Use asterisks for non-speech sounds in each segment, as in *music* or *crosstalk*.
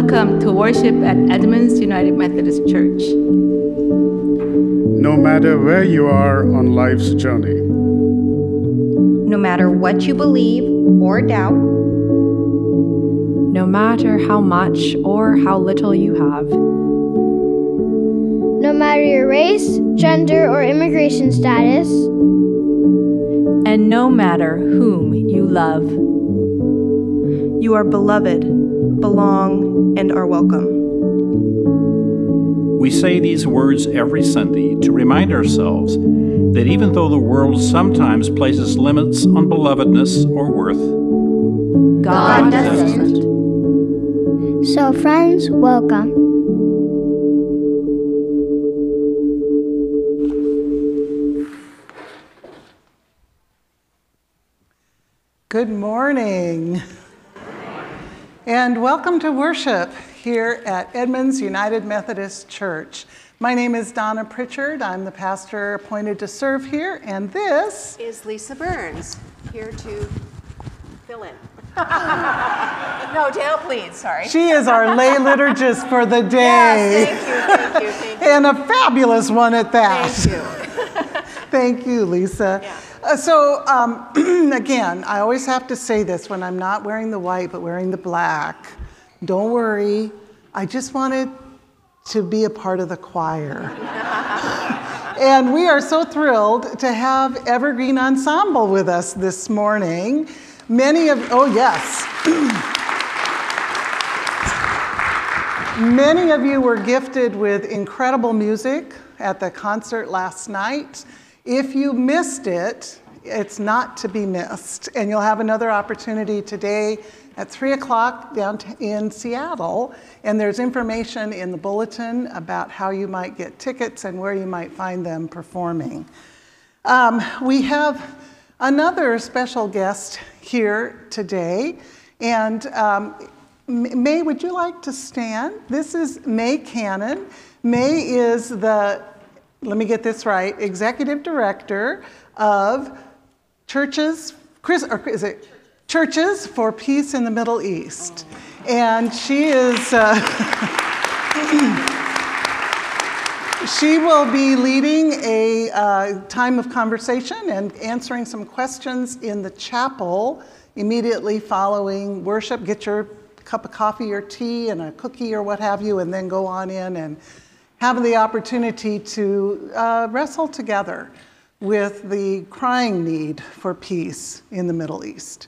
Welcome to worship at Edmonds United Methodist Church. No matter where you are on life's journey, no matter what you believe or doubt, no matter how much or how little you have, no matter your race, gender, or immigration status, and no matter whom you love. You are beloved, belong, and are welcome. We say these words every Sunday to remind ourselves that even though the world sometimes places limits on belovedness or worth, God, God doesn't. So, friends, welcome. Good morning. And welcome to worship here at Edmonds United Methodist Church. My name is Donna Pritchard. I'm the pastor appointed to serve here, and this is Lisa Burns, here to fill in. *laughs* no, Dale, please, sorry. She is our lay liturgist for the day. Yes, thank you, thank you, thank you. and a fabulous one at that. Thank you. *laughs* thank you, Lisa. Yeah. Uh, so, um, *clears throat* again, I always have to say this when I'm not wearing the white but wearing the black. Don't worry, I just wanted to be a part of the choir. *laughs* and we are so thrilled to have Evergreen Ensemble with us this morning. Many of, oh, yes. *clears throat* Many of you were gifted with incredible music at the concert last night. If you missed it, it's not to be missed. And you'll have another opportunity today at 3 o'clock down in Seattle. And there's information in the bulletin about how you might get tickets and where you might find them performing. Um, we have another special guest here today. And um, Mae, would you like to stand? This is Mae Cannon. Mae is the let me get this right, executive director of Churches, Chris, or is it Churches for Peace in the Middle East. And she is, uh, *clears throat* she will be leading a uh, time of conversation and answering some questions in the chapel immediately following worship. Get your cup of coffee or tea and a cookie or what have you, and then go on in and having the opportunity to uh, wrestle together with the crying need for peace in the Middle East.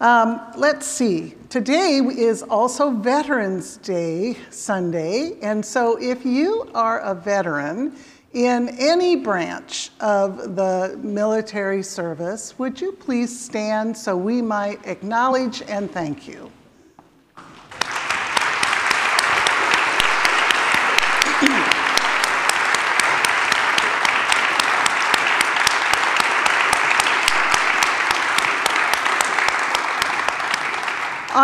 Um, let's see. Today is also Veterans Day Sunday, and so if you are a veteran in any branch of the military service, would you please stand so we might acknowledge and thank you?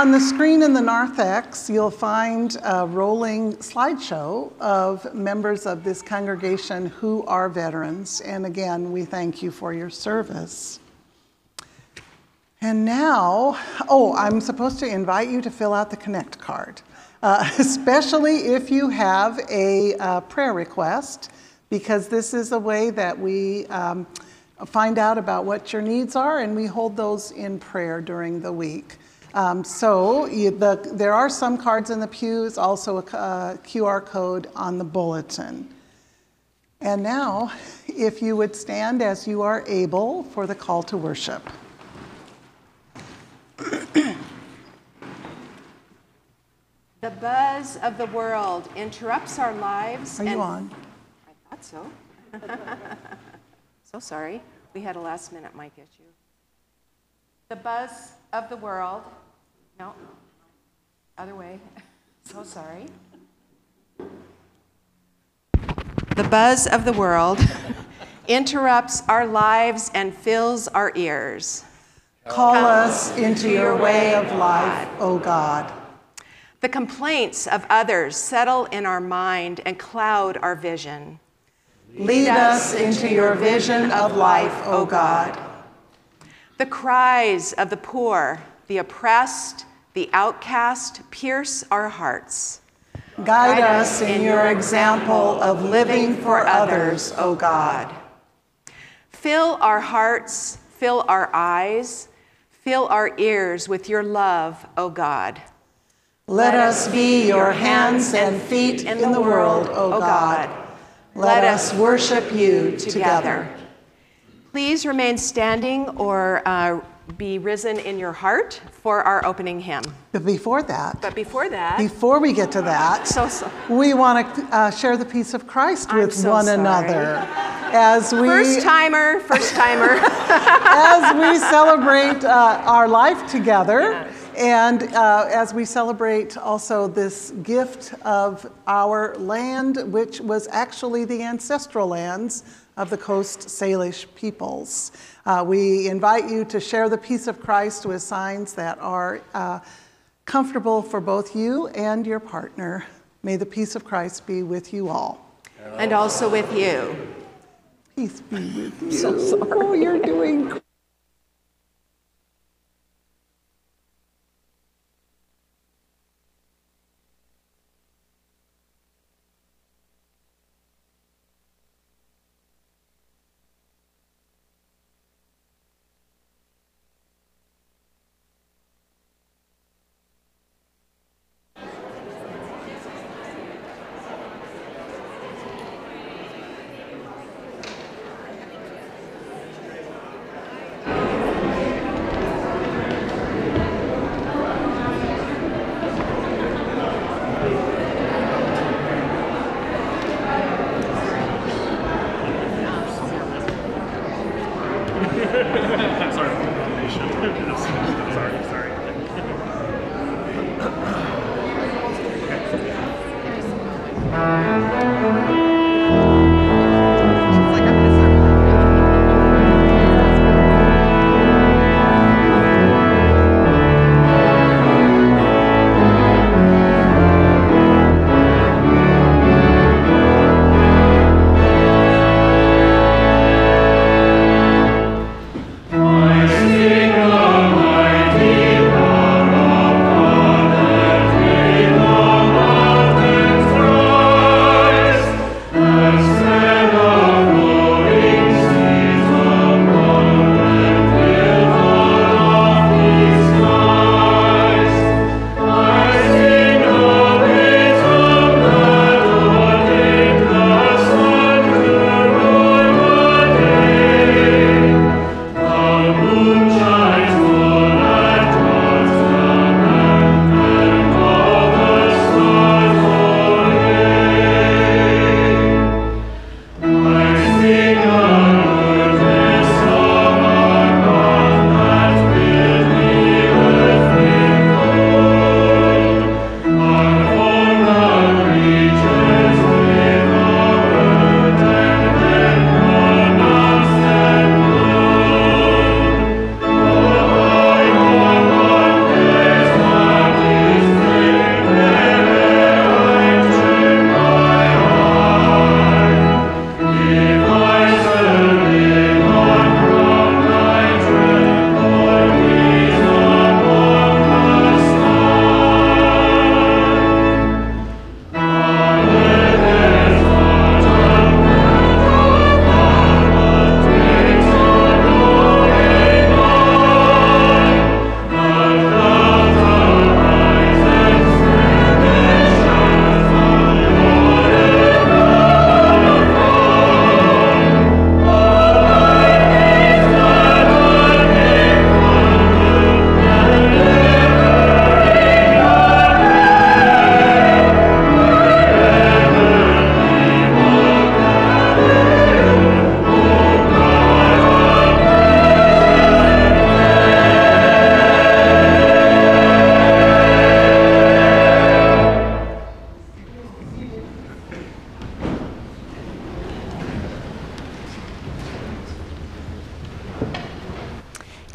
On the screen in the narthex, you'll find a rolling slideshow of members of this congregation who are veterans. And again, we thank you for your service. And now, oh, I'm supposed to invite you to fill out the Connect card, uh, *laughs* especially if you have a uh, prayer request, because this is a way that we um, find out about what your needs are and we hold those in prayer during the week. Um, so you, the, there are some cards in the pews, also a uh, QR code on the bulletin. And now, *laughs* if you would stand as you are able for the call to worship. *clears throat* the buzz of the world interrupts our lives. Are you on? I thought so. *laughs* so sorry. We had a last minute mic issue. The buzz of the world no. Other way. *laughs* So sorry. The buzz of the world *laughs* interrupts our lives and fills our ears. Call us into your way of life, O God. The complaints of others settle in our mind and cloud our vision. Lead us into your vision of life, O God. The cries of the poor, the oppressed, the outcast, pierce our hearts. Guide us in your example of living for others, O God. Fill our hearts, fill our eyes, fill our ears with your love, O God. Let us be your hands and feet in the world, O God. Let us worship you together. Please remain standing or uh, be risen in your heart for our opening hymn. But before that, But before that, before we get to that, *laughs* so, so we want to uh, share the peace of Christ I'm with so one sorry. another as *laughs* we first timer, first timer. *laughs* as we celebrate uh, our life together and uh, as we celebrate also this gift of our land, which was actually the ancestral lands of the Coast Salish peoples. Uh, we invite you to share the peace of Christ with signs that are uh, comfortable for both you and your partner. May the peace of Christ be with you all. and also with you. Peace be with you. So sorry. Oh, you're doing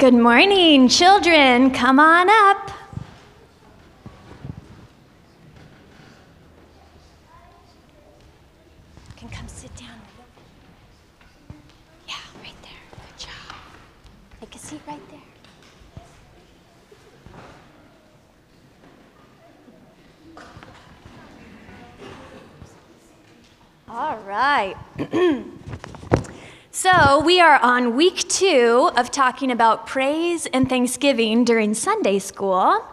Good morning, children. Come on up. You can come sit down. Yeah, right there. Good job. Take a seat right there. right. so, we are on week two of talking about praise and thanksgiving during Sunday school.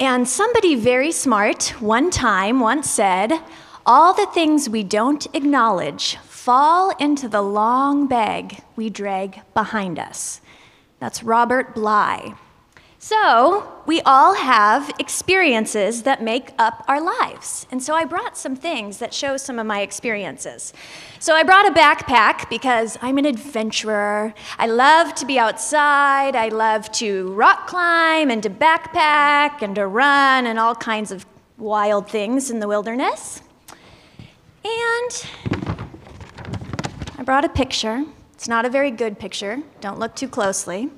And somebody very smart one time once said, All the things we don't acknowledge fall into the long bag we drag behind us. That's Robert Bly. So, we all have experiences that make up our lives. And so, I brought some things that show some of my experiences. So, I brought a backpack because I'm an adventurer. I love to be outside. I love to rock climb and to backpack and to run and all kinds of wild things in the wilderness. And I brought a picture. It's not a very good picture. Don't look too closely.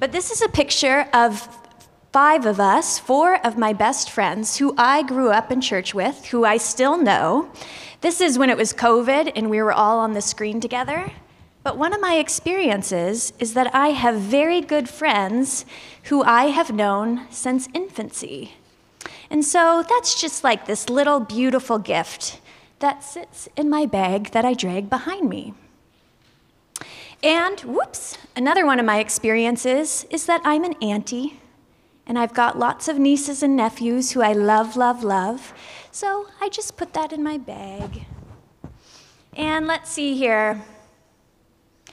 But this is a picture of five of us, four of my best friends who I grew up in church with, who I still know. This is when it was COVID and we were all on the screen together. But one of my experiences is that I have very good friends who I have known since infancy. And so that's just like this little beautiful gift that sits in my bag that I drag behind me. And whoops, another one of my experiences is that I'm an auntie, and I've got lots of nieces and nephews who I love, love, love. So I just put that in my bag. And let's see here.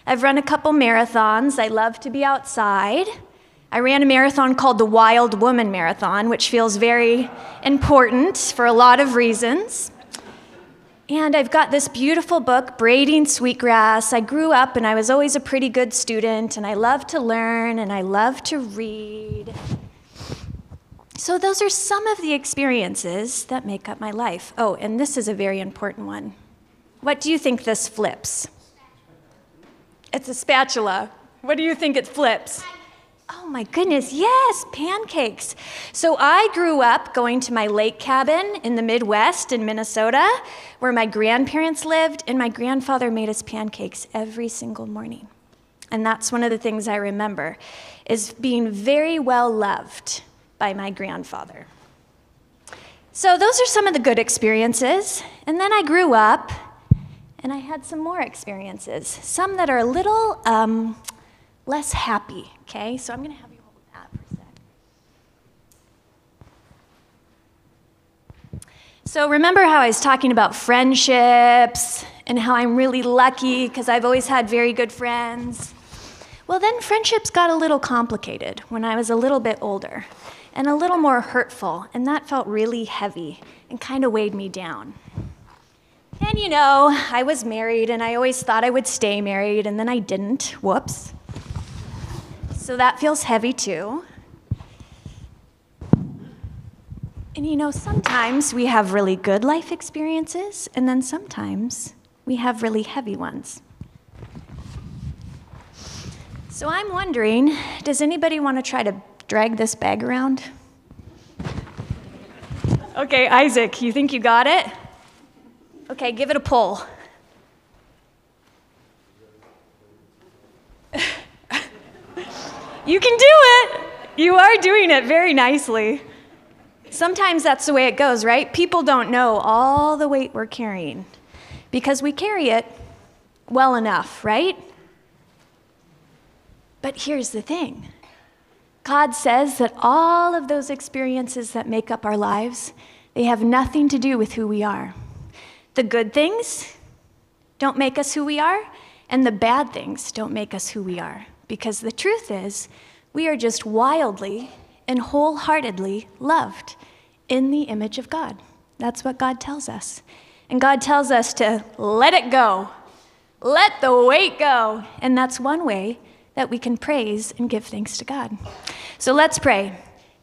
I've run a couple marathons. I love to be outside. I ran a marathon called the Wild Woman Marathon, which feels very important for a lot of reasons. And I've got this beautiful book, Braiding Sweetgrass. I grew up and I was always a pretty good student, and I love to learn and I love to read. So, those are some of the experiences that make up my life. Oh, and this is a very important one. What do you think this flips? It's a spatula. What do you think it flips? Oh my goodness, yes, pancakes. So I grew up going to my lake cabin in the Midwest in Minnesota, where my grandparents lived, and my grandfather made us pancakes every single morning. And that's one of the things I remember is being very well loved by my grandfather. So those are some of the good experiences. And then I grew up and I had some more experiences, some that are a little um, less happy, okay? So I'm going to have you hold that for a sec. So remember how I was talking about friendships and how I'm really lucky because I've always had very good friends? Well, then friendships got a little complicated when I was a little bit older and a little more hurtful, and that felt really heavy and kind of weighed me down. And you know, I was married and I always thought I would stay married, and then I didn't. Whoops. So that feels heavy too. And you know, sometimes we have really good life experiences, and then sometimes we have really heavy ones. So I'm wondering does anybody want to try to drag this bag around? Okay, Isaac, you think you got it? Okay, give it a pull. *laughs* You can do it. You are doing it very nicely. Sometimes that's the way it goes, right? People don't know all the weight we're carrying because we carry it well enough, right? But here's the thing God says that all of those experiences that make up our lives, they have nothing to do with who we are. The good things don't make us who we are, and the bad things don't make us who we are. Because the truth is, we are just wildly and wholeheartedly loved in the image of God. That's what God tells us. And God tells us to let it go, let the weight go. And that's one way that we can praise and give thanks to God. So let's pray.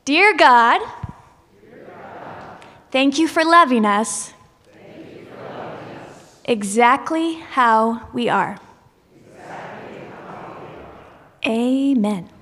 Dear God, thank you for loving us, exactly how we are. Amen.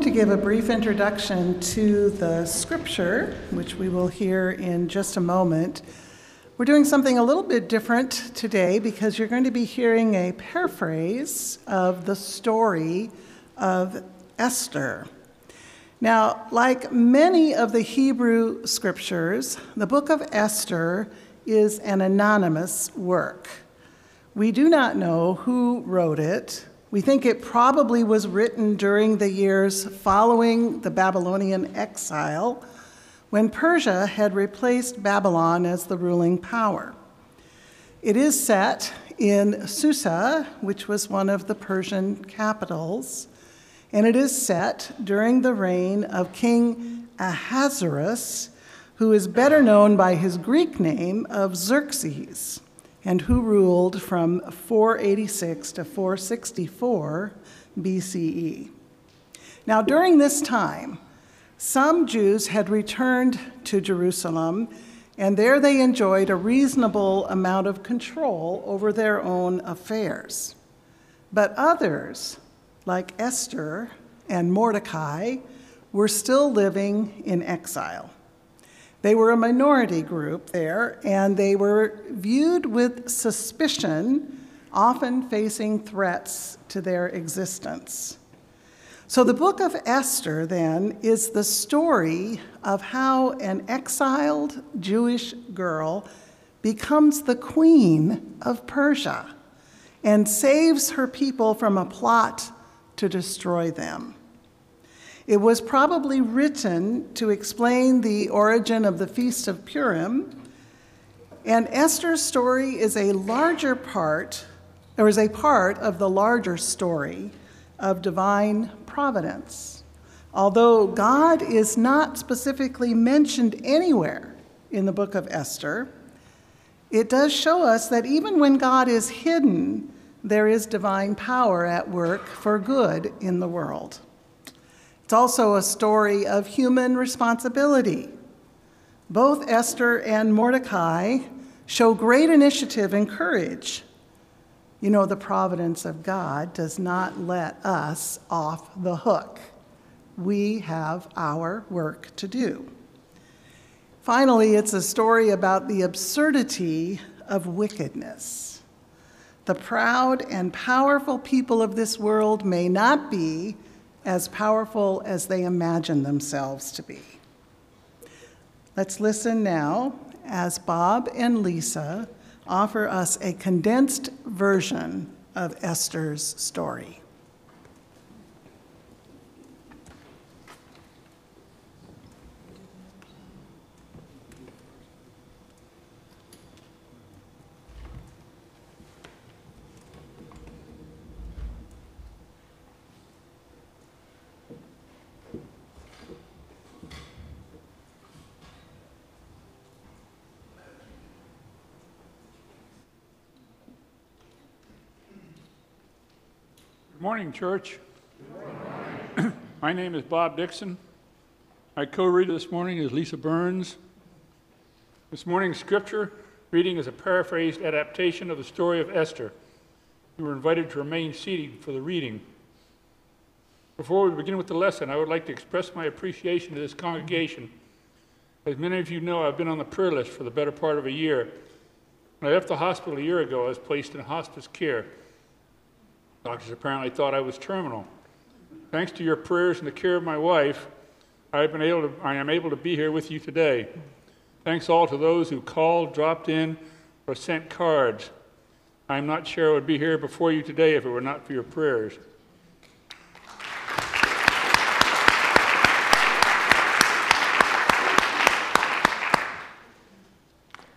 To give a brief introduction to the scripture, which we will hear in just a moment. We're doing something a little bit different today because you're going to be hearing a paraphrase of the story of Esther. Now, like many of the Hebrew scriptures, the book of Esther is an anonymous work. We do not know who wrote it, we think it probably was written during the years following the Babylonian exile when Persia had replaced Babylon as the ruling power. It is set in Susa, which was one of the Persian capitals, and it is set during the reign of King Ahasuerus, who is better known by his Greek name of Xerxes, and who ruled from 486 to 464 BCE. Now, during this time, some Jews had returned to Jerusalem, and there they enjoyed a reasonable amount of control over their own affairs. But others, like Esther and Mordecai, were still living in exile. They were a minority group there, and they were viewed with suspicion, often facing threats to their existence. So, the book of Esther then is the story of how an exiled Jewish girl becomes the queen of Persia and saves her people from a plot to destroy them. It was probably written to explain the origin of the Feast of Purim, and Esther's story is a larger part, or is a part of the larger story of divine providence. Although God is not specifically mentioned anywhere in the book of Esther, it does show us that even when God is hidden, there is divine power at work for good in the world. It's also a story of human responsibility. Both Esther and Mordecai show great initiative and courage you know, the providence of God does not let us off the hook. We have our work to do. Finally, it's a story about the absurdity of wickedness. The proud and powerful people of this world may not be as powerful as they imagine themselves to be. Let's listen now as Bob and Lisa offer us a condensed version of Esther's story. Good morning, church. *clears throat* My name is Bob Dixon. My co reader this morning is Lisa Burns. This morning's scripture reading is a paraphrased adaptation of the story of Esther. You were invited to remain seated for the reading. Before we begin with the lesson, I would like to express my appreciation to this congregation. As many of you know, I've been on the prayer list for the better part of a year. When I left the hospital a year ago, I was placed in hospice care. Doctors apparently thought I was terminal. Thanks to your prayers and the care of my wife, I've been able to, I am able to be here with you today. Thanks all to those who called, dropped in, or sent cards. I'm not sure I would be here before you today if it were not for your prayers.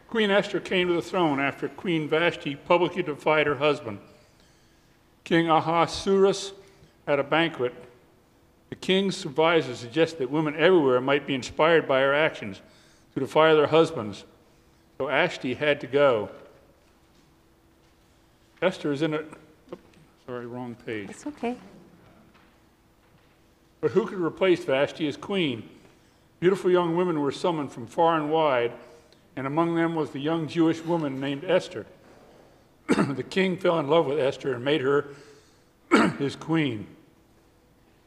Queen Esther came to the throne after Queen Vashti publicly defied her husband. King Ahasuerus at a banquet. The king's advisors suggest that women everywhere might be inspired by her actions to defy their husbands. So Vashti had to go. Esther is in a. Oh, sorry, wrong page. It's okay. But who could replace Vashti as queen? Beautiful young women were summoned from far and wide, and among them was the young Jewish woman named Esther. *clears throat* the king fell in love with Esther and made her *clears throat* his queen.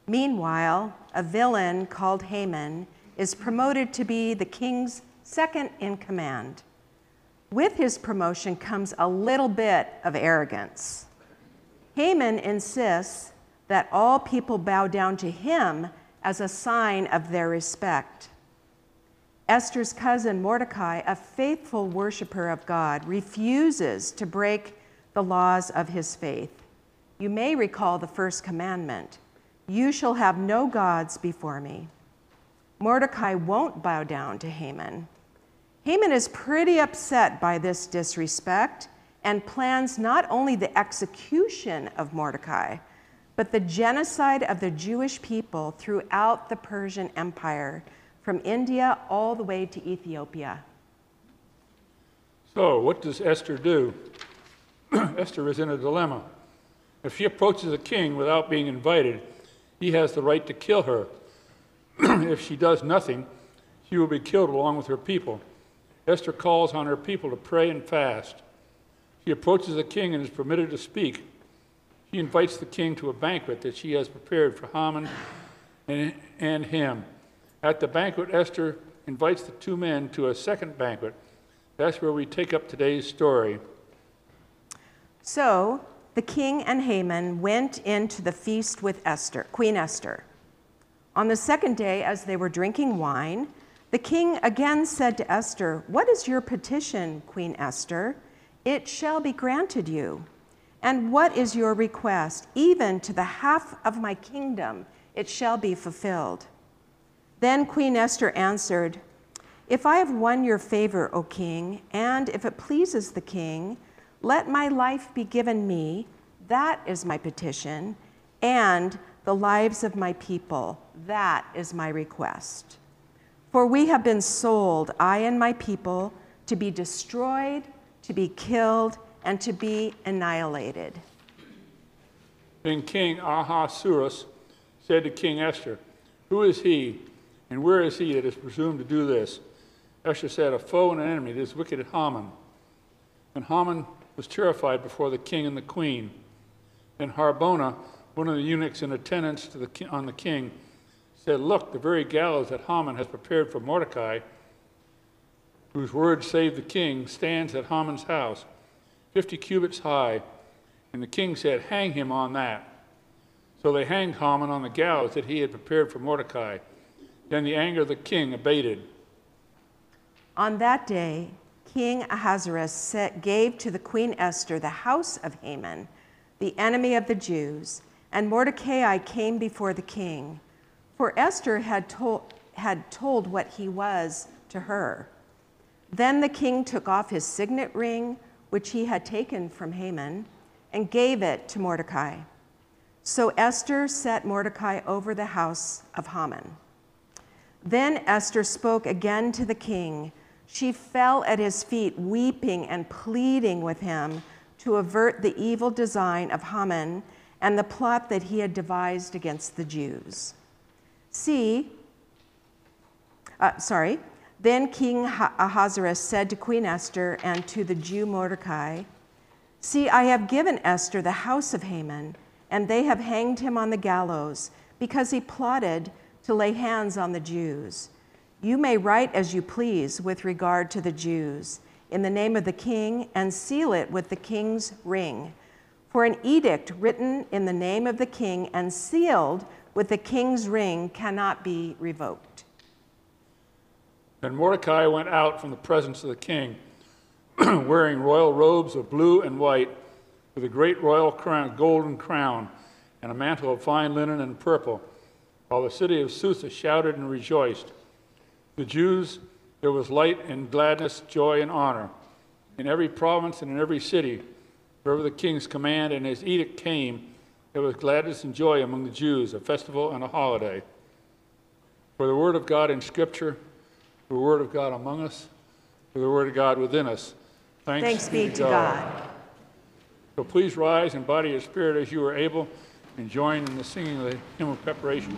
Meanwhile, a villain called Haman is promoted to be the king's second in command. With his promotion comes a little bit of arrogance. Haman insists that all people bow down to him as a sign of their respect. Esther's cousin Mordecai, a faithful worshiper of God, refuses to break the laws of his faith. You may recall the first commandment You shall have no gods before me. Mordecai won't bow down to Haman. Haman is pretty upset by this disrespect and plans not only the execution of Mordecai, but the genocide of the Jewish people throughout the Persian Empire, from India all the way to Ethiopia. So, what does Esther do? *clears throat* Esther is in a dilemma. If she approaches a king without being invited, he has the right to kill her. *clears throat* if she does nothing, she will be killed along with her people. Esther calls on her people to pray and fast. She approaches the king and is permitted to speak. She invites the king to a banquet that she has prepared for Haman and, and him. At the banquet, Esther invites the two men to a second banquet. That's where we take up today's story. So the king and Haman went into the feast with Esther, Queen Esther. On the second day, as they were drinking wine, the king again said to Esther, What is your petition, Queen Esther? It shall be granted you. And what is your request? Even to the half of my kingdom, it shall be fulfilled. Then Queen Esther answered, If I have won your favor, O king, and if it pleases the king, let my life be given me, that is my petition, and the lives of my people, that is my request. For we have been sold, I and my people, to be destroyed, to be killed, and to be annihilated. Then King Ahasuerus said to King Esther, Who is he, and where is he that is presumed to do this? Esther said, A foe and an enemy, this wicked Haman. And Haman was terrified before the king and the queen. And Harbona, one of the eunuchs in attendance the, on the king, said, Look, the very gallows that Haman has prepared for Mordecai, whose word saved the king, stands at Haman's house. 50 cubits high. And the king said, Hang him on that. So they hanged Haman on the gallows that he had prepared for Mordecai. Then the anger of the king abated. On that day, King Ahasuerus gave to the Queen Esther the house of Haman, the enemy of the Jews, and Mordecai came before the king. For Esther had told, had told what he was to her. Then the king took off his signet ring, which he had taken from Haman, and gave it to Mordecai. So Esther set Mordecai over the house of Haman. Then Esther spoke again to the king. She fell at his feet, weeping and pleading with him to avert the evil design of Haman and the plot that he had devised against the Jews. See, uh, sorry, then King Ahasuerus said to Queen Esther and to the Jew Mordecai, See, I have given Esther the house of Haman, and they have hanged him on the gallows because he plotted to lay hands on the Jews. You may write as you please with regard to the Jews in the name of the king and seal it with the king's ring. For an edict written in the name of the king and sealed with the king's ring cannot be revoked. Then Mordecai went out from the presence of the king, *clears throat* wearing royal robes of blue and white, with a great royal crown, golden crown, and a mantle of fine linen and purple, while the city of Susa shouted and rejoiced. The Jews, there was light and gladness, joy and honor. In every province and in every city, wherever the king's command and his edict came, there was gladness and joy among the Jews, a festival and a holiday. For the word of God in Scripture, for the word of God among us, for the word of God within us. Thanks, Thanks be to God. God. So please rise in body and spirit as you are able and join in the singing of the hymn of preparation.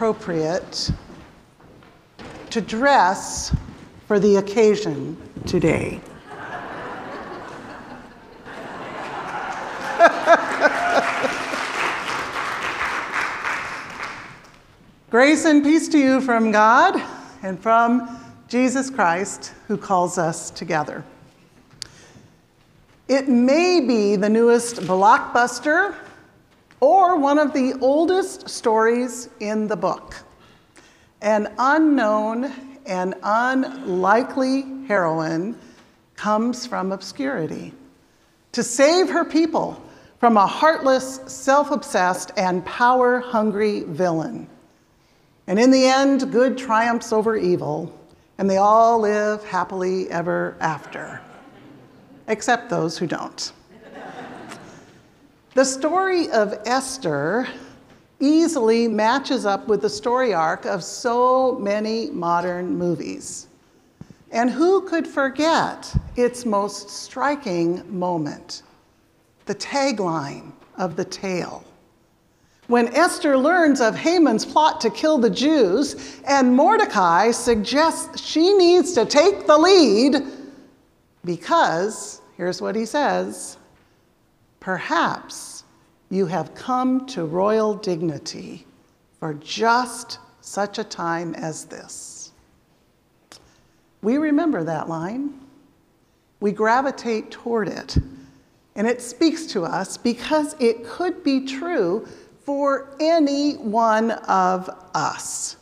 Appropriate to dress for the occasion today. *laughs* Grace and peace to you from God and from Jesus Christ, who calls us together. It may be the newest blockbuster or one of the oldest stories in the book. An unknown and unlikely heroine comes from obscurity to save her people from a heartless, self obsessed, and power hungry villain. And in the end, good triumphs over evil, and they all live happily ever after, except those who don't. The story of Esther easily matches up with the story arc of so many modern movies. And who could forget its most striking moment? The tagline of the tale. When Esther learns of Haman's plot to kill the Jews, and Mordecai suggests she needs to take the lead because, here's what he says perhaps you have come to royal dignity for just such a time as this. We remember that line. We gravitate toward it. And it speaks to us because it could be true for any one of us.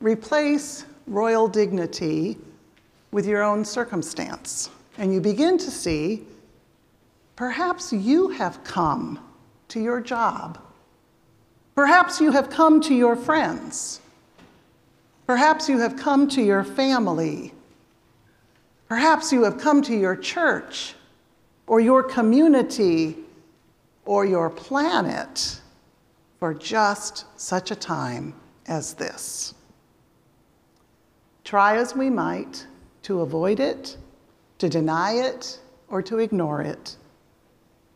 Replace royal dignity with your own circumstance, and you begin to see perhaps you have come to your job. Perhaps you have come to your friends. Perhaps you have come to your family. Perhaps you have come to your church or your community or your planet for just such a time as this. Try as we might to avoid it, to deny it, or to ignore it,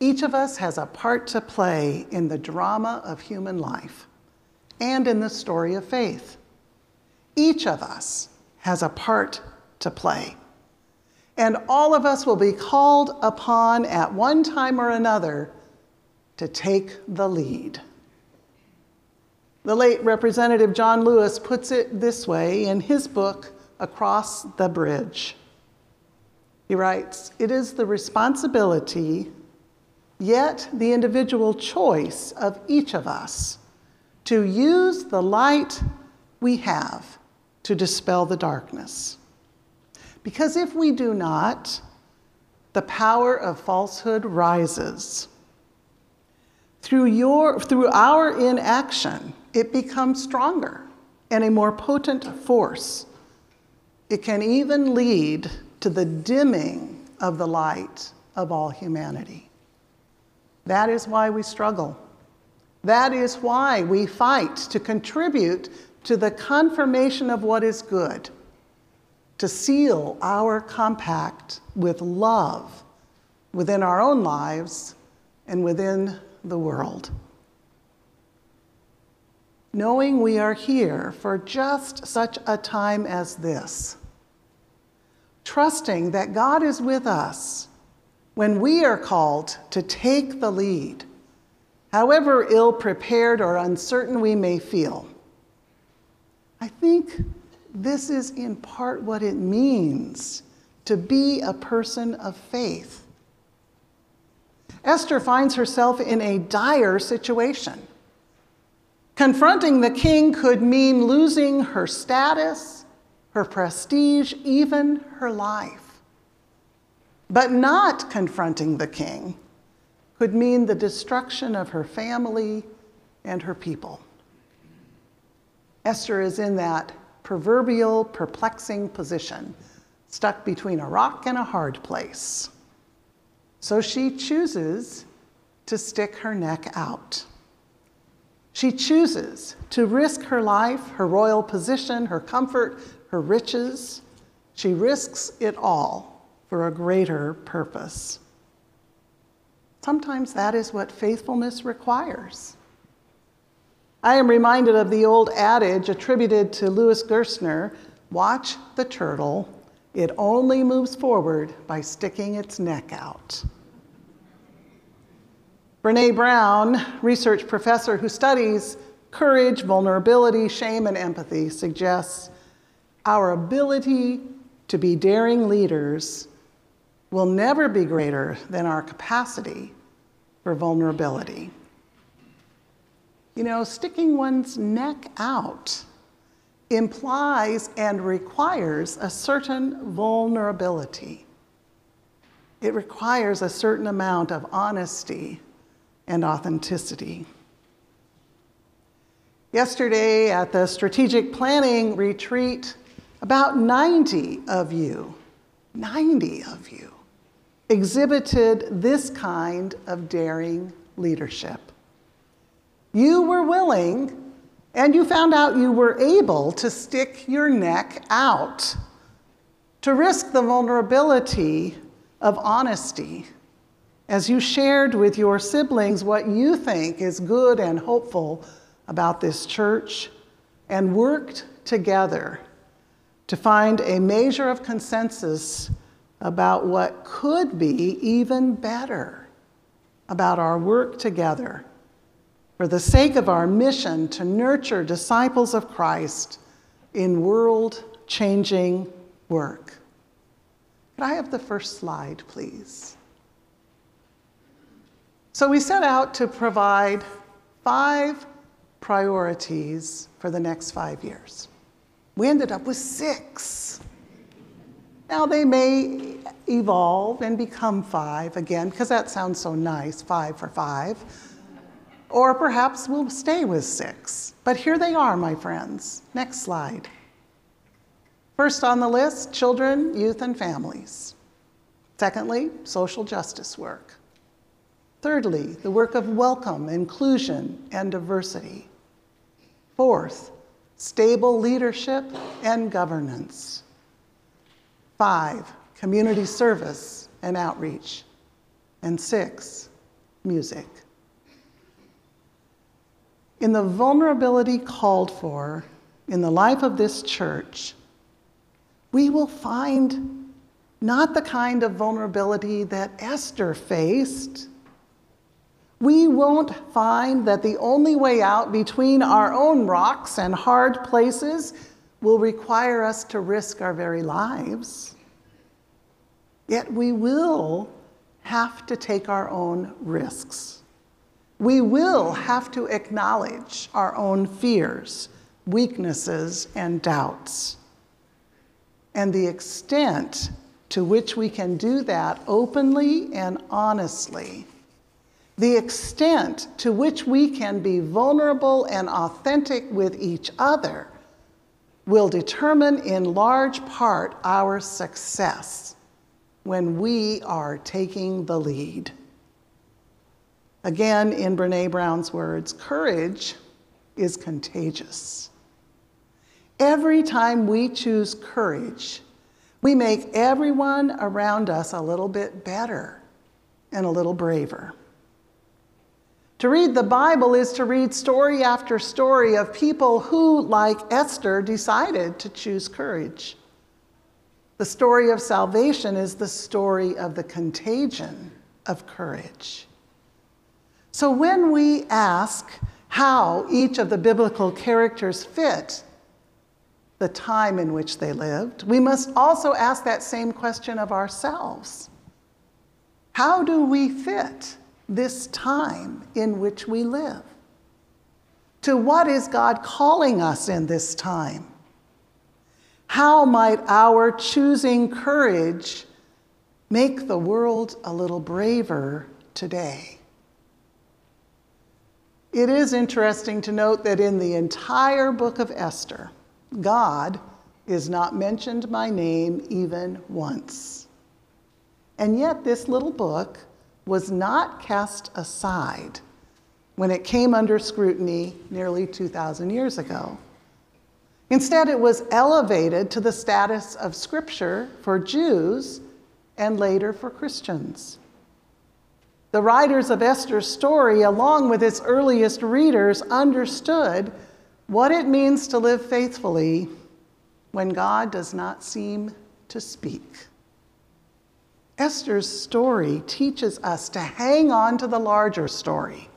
each of us has a part to play in the drama of human life and in the story of faith. Each of us has a part to play. And all of us will be called upon at one time or another to take the lead. The late Representative John Lewis puts it this way in his book, Across the Bridge. He writes It is the responsibility yet the individual choice of each of us to use the light we have to dispel the darkness. Because if we do not, the power of falsehood rises. Through, your, through our inaction, it becomes stronger and a more potent force. It can even lead to the dimming of the light of all humanity. That is why we struggle. That is why we fight to contribute to the confirmation of what is good, to seal our compact with love within our own lives and within the world. Knowing we are here for just such a time as this, trusting that God is with us when we are called to take the lead, however ill prepared or uncertain we may feel, I think this is in part what it means to be a person of faith. Esther finds herself in a dire situation. Confronting the king could mean losing her status, her prestige, even her life. But not confronting the king could mean the destruction of her family and her people. Esther is in that proverbial perplexing position, stuck between a rock and a hard place. So she chooses to stick her neck out. She chooses to risk her life, her royal position, her comfort, her riches. She risks it all for a greater purpose. Sometimes that is what faithfulness requires. I am reminded of the old adage attributed to Louis Gerstner watch the turtle, it only moves forward by sticking its neck out. Brene Brown, research professor who studies courage, vulnerability, shame, and empathy, suggests our ability to be daring leaders will never be greater than our capacity for vulnerability. You know, sticking one's neck out implies and requires a certain vulnerability. It requires a certain amount of honesty and authenticity. Yesterday at the strategic planning retreat, about 90 of you, 90 of you, exhibited this kind of daring leadership. You were willing, and you found out you were able to stick your neck out, to risk the vulnerability of honesty as you shared with your siblings what you think is good and hopeful about this church and worked together to find a measure of consensus about what could be even better about our work together for the sake of our mission to nurture disciples of Christ in world changing work. Could I have the first slide, please? So, we set out to provide five priorities for the next five years. We ended up with six. Now, they may evolve and become five again, because that sounds so nice five for five. Or perhaps we'll stay with six. But here they are, my friends. Next slide. First on the list children, youth, and families. Secondly, social justice work. Thirdly, the work of welcome, inclusion, and diversity. Fourth, stable leadership and governance. Five, community service and outreach. And six, music. In the vulnerability called for in the life of this church, we will find not the kind of vulnerability that Esther faced we won't find that the only way out between our own rocks and hard places will require us to risk our very lives. Yet we will have to take our own risks. We will have to acknowledge our own fears, weaknesses, and doubts. And the extent to which we can do that openly and honestly the extent to which we can be vulnerable and authentic with each other will determine in large part our success when we are taking the lead. Again, in Brene Brown's words, courage is contagious. Every time we choose courage, we make everyone around us a little bit better and a little braver. To read the Bible is to read story after story of people who, like Esther, decided to choose courage. The story of salvation is the story of the contagion of courage. So when we ask how each of the biblical characters fit the time in which they lived, we must also ask that same question of ourselves How do we fit this time in which we live? To what is God calling us in this time? How might our choosing courage make the world a little braver today? It is interesting to note that in the entire book of Esther, God is not mentioned by name even once. And yet, this little book was not cast aside when it came under scrutiny nearly 2,000 years ago. Instead, it was elevated to the status of Scripture for Jews and later for Christians. The writers of Esther's story, along with its earliest readers, understood what it means to live faithfully when God does not seem to speak. Esther's story teaches us to hang on to the larger story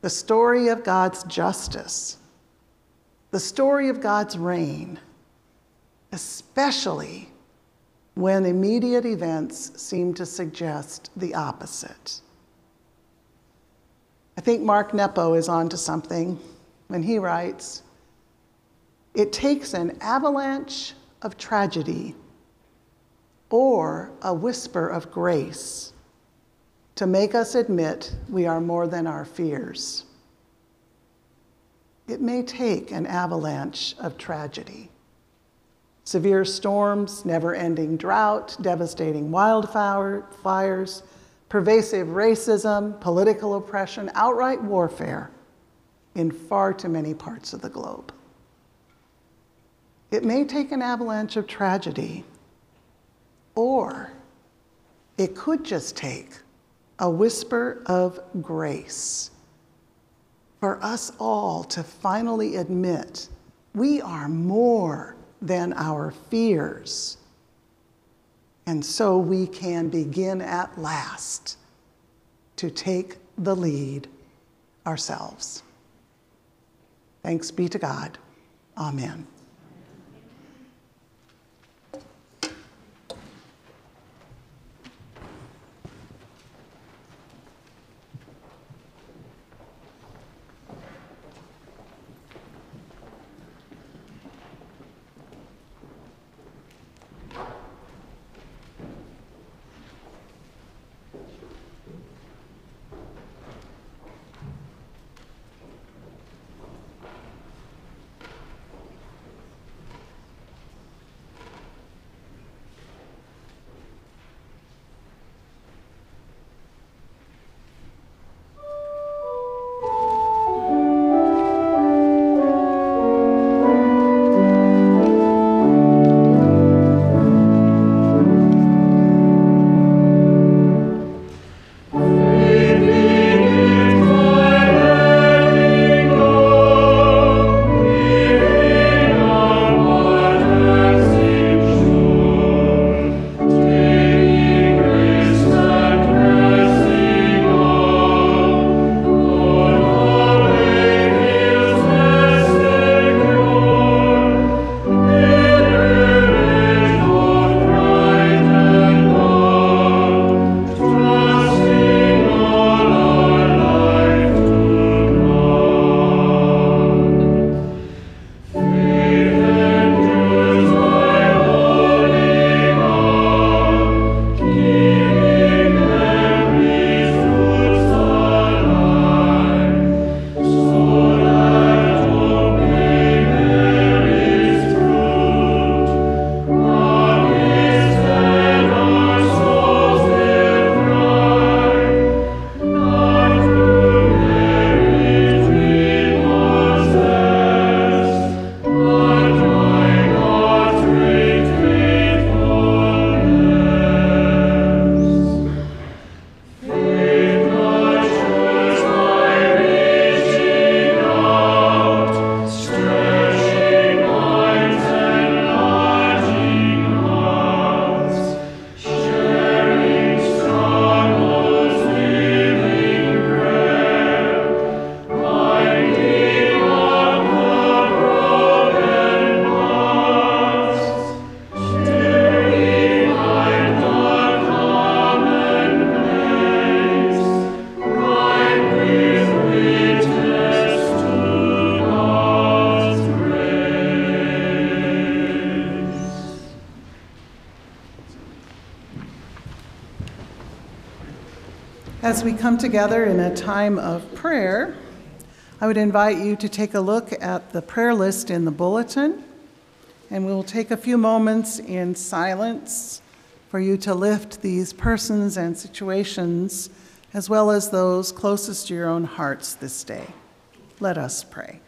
the story of God's justice, the story of God's reign, especially when immediate events seem to suggest the opposite. I think Mark Nepo is onto something when he writes It takes an avalanche of tragedy or a whisper of grace to make us admit we are more than our fears. It may take an avalanche of tragedy. Severe storms, never ending drought, devastating wildfires, pervasive racism, political oppression, outright warfare in far too many parts of the globe. It may take an avalanche of tragedy, or it could just take a whisper of grace for us all to finally admit we are more than our fears. And so we can begin at last to take the lead ourselves. Thanks be to God. Amen. Come together in a time of prayer, I would invite you to take a look at the prayer list in the bulletin, and we'll take a few moments in silence for you to lift these persons and situations, as well as those closest to your own hearts this day. Let us pray.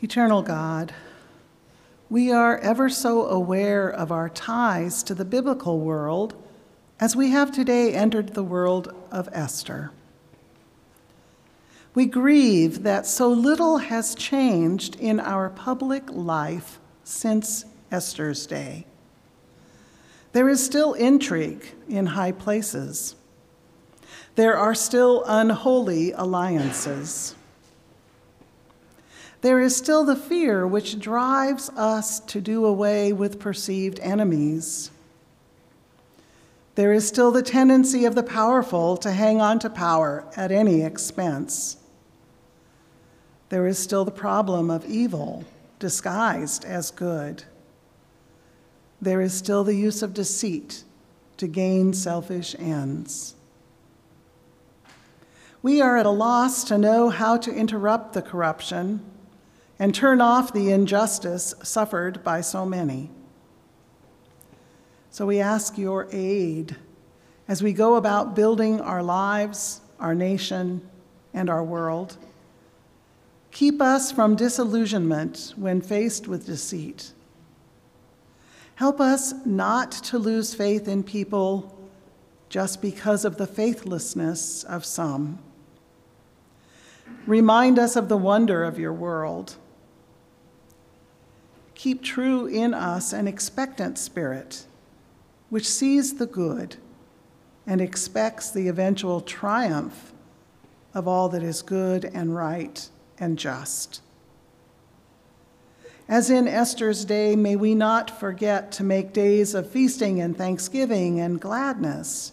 Eternal God, we are ever so aware of our ties to the biblical world as we have today entered the world of Esther. We grieve that so little has changed in our public life since Esther's day. There is still intrigue in high places. There are still unholy alliances. There is still the fear which drives us to do away with perceived enemies. There is still the tendency of the powerful to hang on to power at any expense. There is still the problem of evil disguised as good. There is still the use of deceit to gain selfish ends. We are at a loss to know how to interrupt the corruption and turn off the injustice suffered by so many. So we ask your aid as we go about building our lives, our nation, and our world. Keep us from disillusionment when faced with deceit. Help us not to lose faith in people just because of the faithlessness of some. Remind us of the wonder of your world. Keep true in us an expectant spirit, which sees the good and expects the eventual triumph of all that is good and right and just. As in Esther's day, may we not forget to make days of feasting and thanksgiving and gladness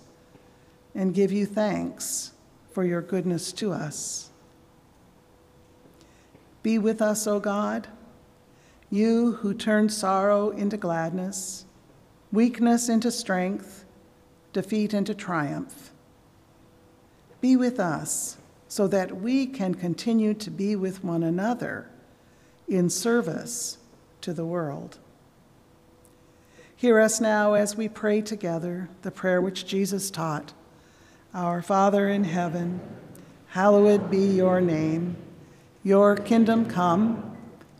and give you thanks for your goodness to us. Be with us, O God, you who turn sorrow into gladness, weakness into strength, defeat into triumph. Be with us so that we can continue to be with one another in service to the world. Hear us now as we pray together the prayer which Jesus taught Our Father in heaven, hallowed be your name. Your kingdom come,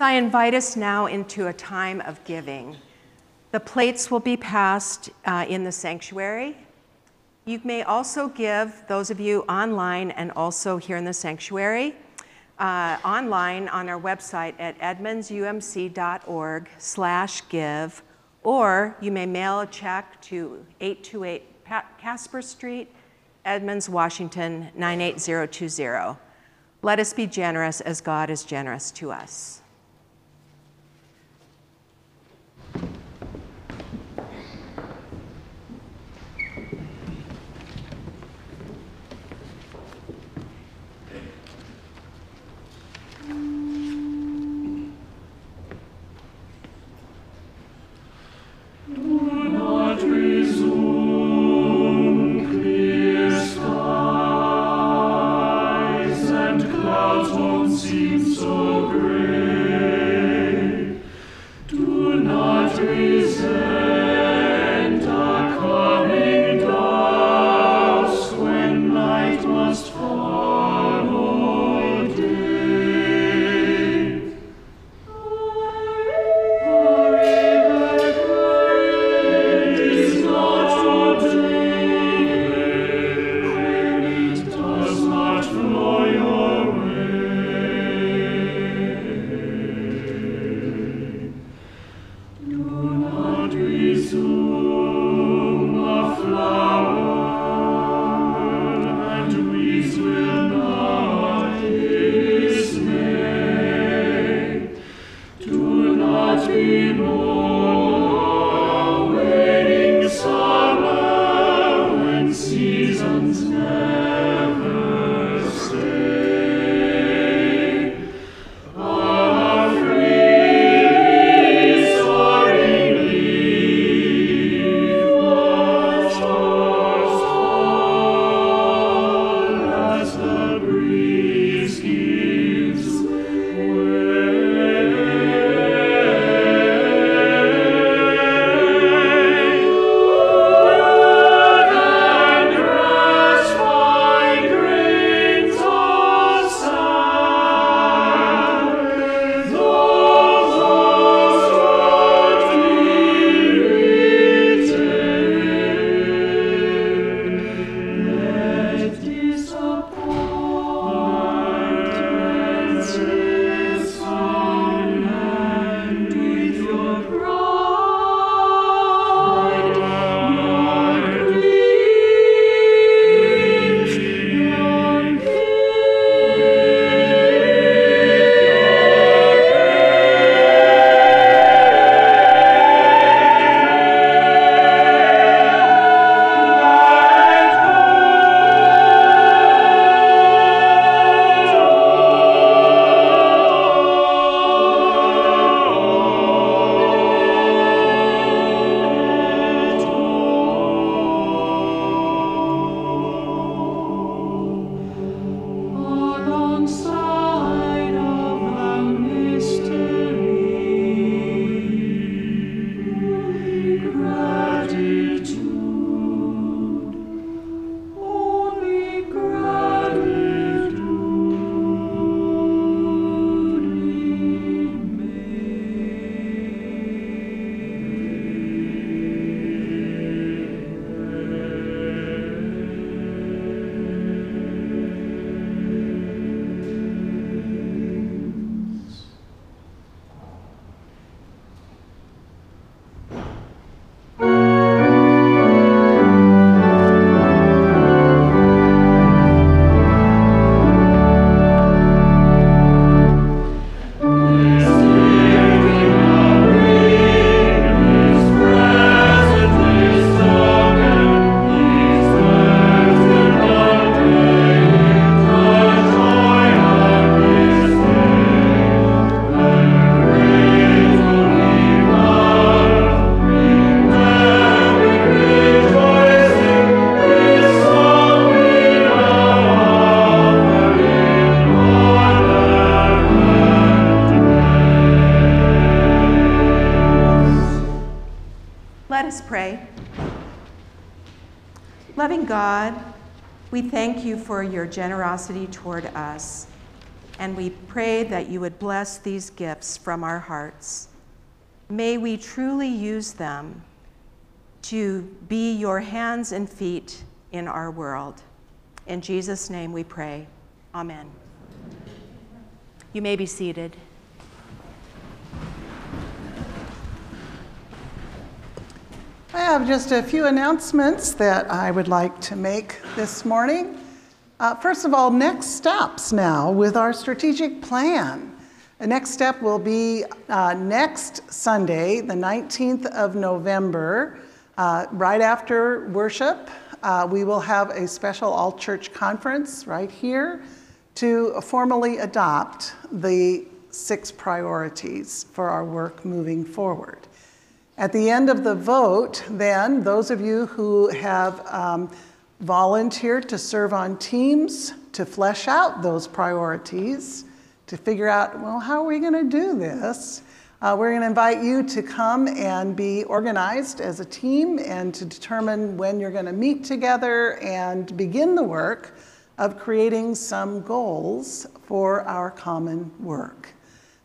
I invite us now into a time of giving. The plates will be passed uh, in the sanctuary. You may also give, those of you online and also here in the sanctuary, uh, online on our website at edmondsumc.org slash give, or you may mail a check to 828 Casper Street, Edmonds, Washington, 98020. Let us be generous as God is generous to us. Loving God, we thank you for your generosity toward us, and we pray that you would bless these gifts from our hearts. May we truly use them to be your hands and feet in our world. In Jesus' name we pray. Amen. You may be seated. I have just a few announcements that I would like to make this morning. Uh, first of all, next steps now with our strategic plan. The next step will be uh, next Sunday, the 19th of November, uh, right after worship. Uh, we will have a special all church conference right here to formally adopt the six priorities for our work moving forward. At the end of the vote, then, those of you who have um, volunteered to serve on teams to flesh out those priorities, to figure out, well, how are we going to do this? Uh, we're going to invite you to come and be organized as a team and to determine when you're going to meet together and begin the work of creating some goals for our common work.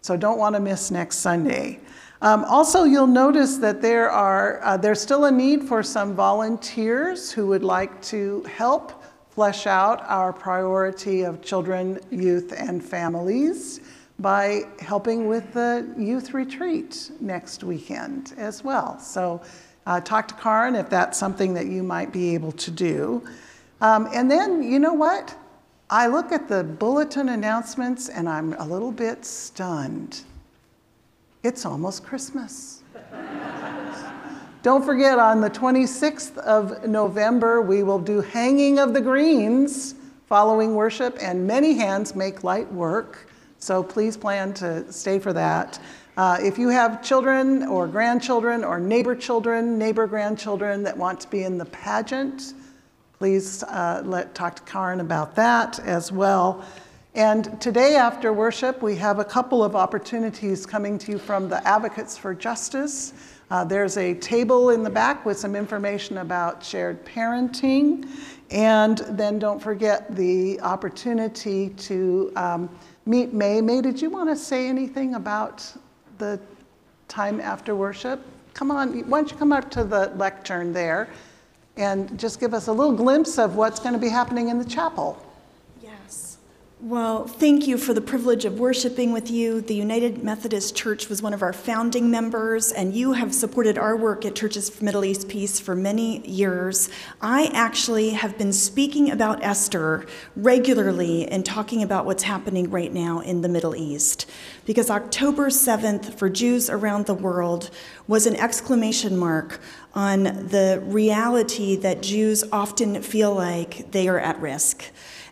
So don't want to miss next Sunday. Um, also, you'll notice that there are, uh, there's still a need for some volunteers who would like to help flesh out our priority of children, youth, and families by helping with the youth retreat next weekend as well. So uh, talk to Karin if that's something that you might be able to do. Um, and then, you know what? I look at the bulletin announcements and I'm a little bit stunned. It's almost Christmas. Don't forget, on the 26th of November, we will do Hanging of the Greens following worship, and many hands make light work. So please plan to stay for that. Uh, if you have children or grandchildren or neighbor children, neighbor grandchildren that want to be in the pageant, please uh, let, talk to Karin about that as well. And today, after worship, we have a couple of opportunities coming to you from the Advocates for Justice. Uh, there's a table in the back with some information about shared parenting. And then don't forget the opportunity to um, meet Mae. Mae, did you want to say anything about the time after worship? Come on, why don't you come up to the lectern there and just give us a little glimpse of what's going to be happening in the chapel? Well, thank you for the privilege of worshiping with you. The United Methodist Church was one of our founding members, and you have supported our work at Churches for Middle East Peace for many years. I actually have been speaking about Esther regularly and talking about what's happening right now in the Middle East. Because October 7th for Jews around the world was an exclamation mark on the reality that Jews often feel like they are at risk.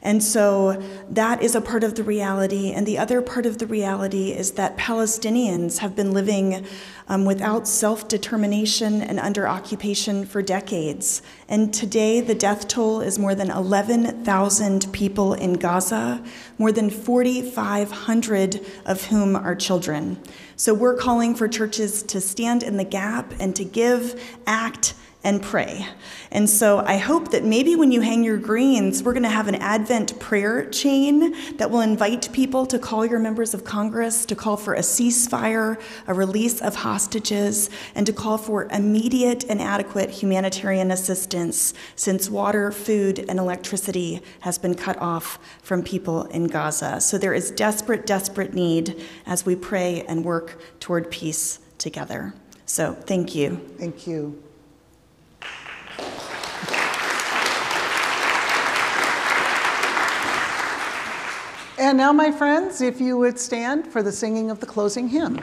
And so that is a part of the reality. And the other part of the reality is that Palestinians have been living um, without self determination and under occupation for decades. And today, the death toll is more than 11,000 people in Gaza, more than 4,500 of whom are children. So we're calling for churches to stand in the gap and to give, act, and pray. And so I hope that maybe when you hang your greens, we're going to have an Advent prayer chain that will invite people to call your members of Congress, to call for a ceasefire, a release of hostages, and to call for immediate and adequate humanitarian assistance since water, food, and electricity has been cut off from people in Gaza. So there is desperate, desperate need as we pray and work toward peace together. So thank you. Thank you. And now, my friends, if you would stand for the singing of the closing hymn.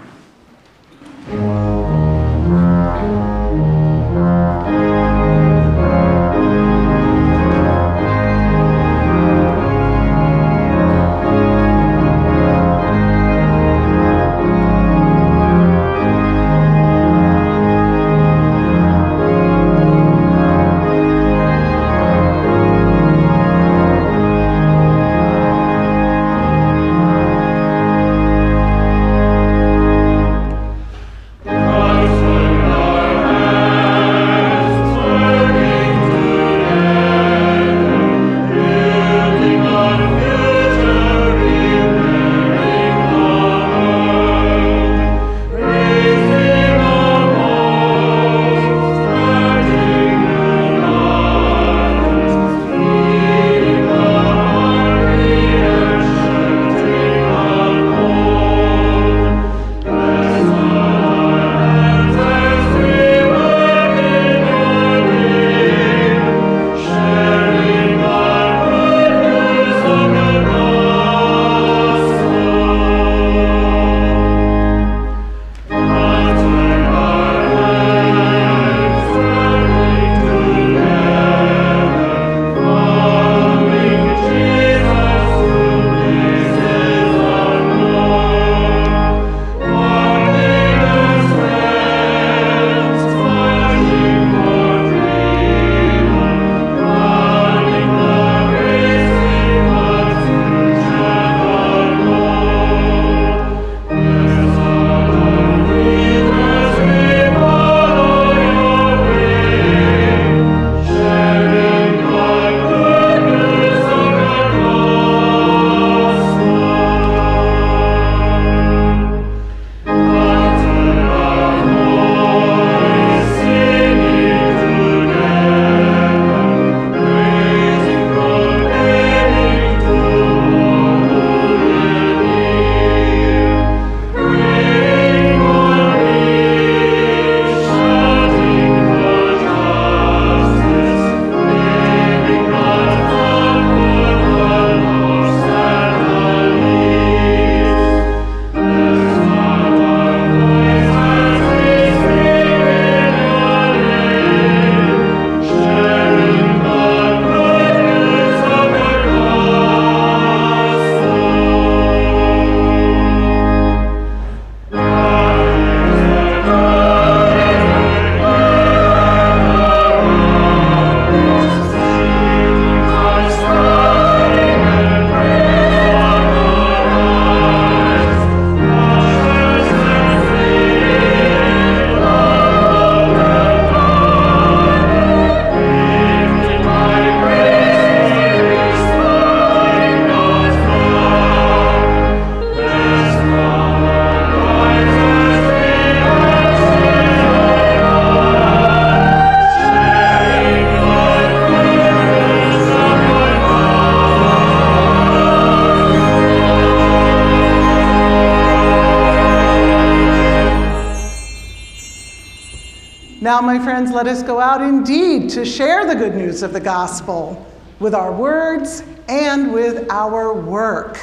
Now, my friends, let us go out indeed to share the good news of the gospel with our words and with our work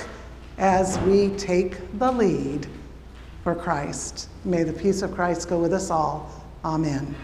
as we take the lead for Christ. May the peace of Christ go with us all. Amen.